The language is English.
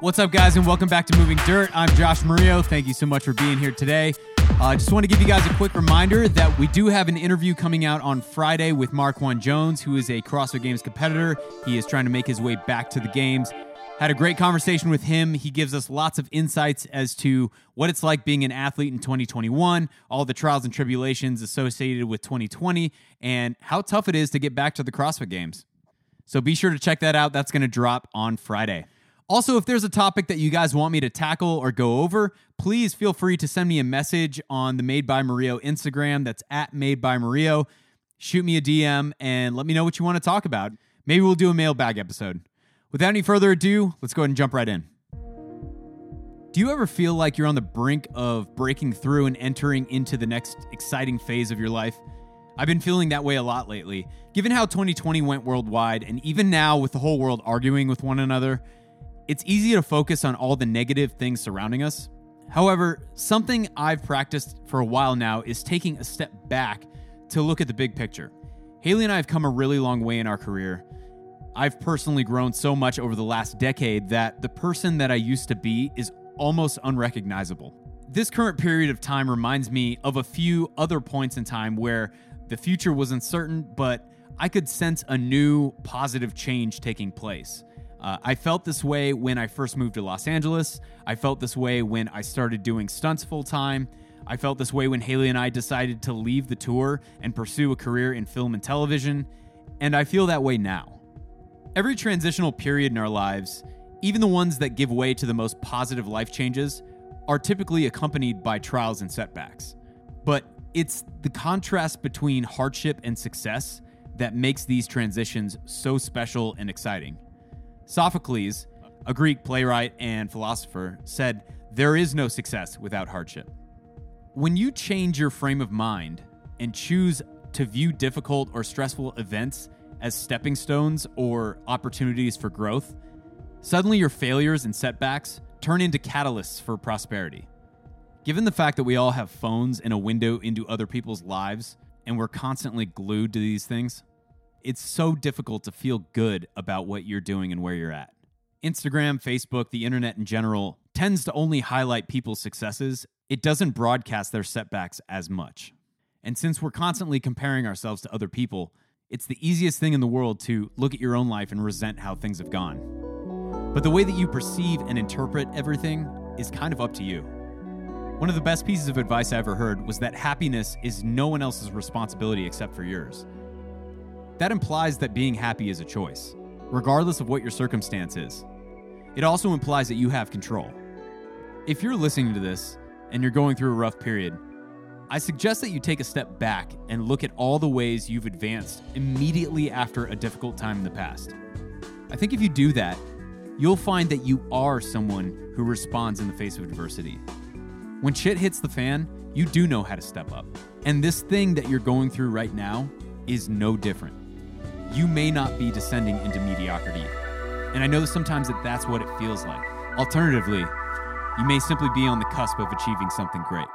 What's up, guys, and welcome back to Moving Dirt. I'm Josh Murillo. Thank you so much for being here today. I uh, just want to give you guys a quick reminder that we do have an interview coming out on Friday with Marquand Jones, who is a CrossFit Games competitor. He is trying to make his way back to the games. Had a great conversation with him. He gives us lots of insights as to what it's like being an athlete in 2021, all the trials and tribulations associated with 2020, and how tough it is to get back to the CrossFit Games. So be sure to check that out. That's going to drop on Friday. Also, if there's a topic that you guys want me to tackle or go over, please feel free to send me a message on the Made by Murillo Instagram. That's at Made by Murillo. Shoot me a DM and let me know what you want to talk about. Maybe we'll do a mailbag episode. Without any further ado, let's go ahead and jump right in. Do you ever feel like you're on the brink of breaking through and entering into the next exciting phase of your life? I've been feeling that way a lot lately. Given how 2020 went worldwide, and even now with the whole world arguing with one another, it's easy to focus on all the negative things surrounding us. However, something I've practiced for a while now is taking a step back to look at the big picture. Haley and I have come a really long way in our career, I've personally grown so much over the last decade that the person that I used to be is almost unrecognizable. This current period of time reminds me of a few other points in time where the future was uncertain, but I could sense a new positive change taking place. Uh, I felt this way when I first moved to Los Angeles. I felt this way when I started doing stunts full time. I felt this way when Haley and I decided to leave the tour and pursue a career in film and television. And I feel that way now. Every transitional period in our lives, even the ones that give way to the most positive life changes, are typically accompanied by trials and setbacks. But it's the contrast between hardship and success that makes these transitions so special and exciting. Sophocles, a Greek playwright and philosopher, said, There is no success without hardship. When you change your frame of mind and choose to view difficult or stressful events as stepping stones or opportunities for growth, suddenly your failures and setbacks turn into catalysts for prosperity. Given the fact that we all have phones and a window into other people's lives, and we're constantly glued to these things, it's so difficult to feel good about what you're doing and where you're at. Instagram, Facebook, the internet in general tends to only highlight people's successes, it doesn't broadcast their setbacks as much. And since we're constantly comparing ourselves to other people, it's the easiest thing in the world to look at your own life and resent how things have gone. But the way that you perceive and interpret everything is kind of up to you. One of the best pieces of advice I ever heard was that happiness is no one else's responsibility except for yours. That implies that being happy is a choice, regardless of what your circumstance is. It also implies that you have control. If you're listening to this and you're going through a rough period, I suggest that you take a step back and look at all the ways you've advanced immediately after a difficult time in the past. I think if you do that, you'll find that you are someone who responds in the face of adversity. When shit hits the fan, you do know how to step up. And this thing that you're going through right now is no different you may not be descending into mediocrity. And I know that sometimes that that's what it feels like. Alternatively, you may simply be on the cusp of achieving something great.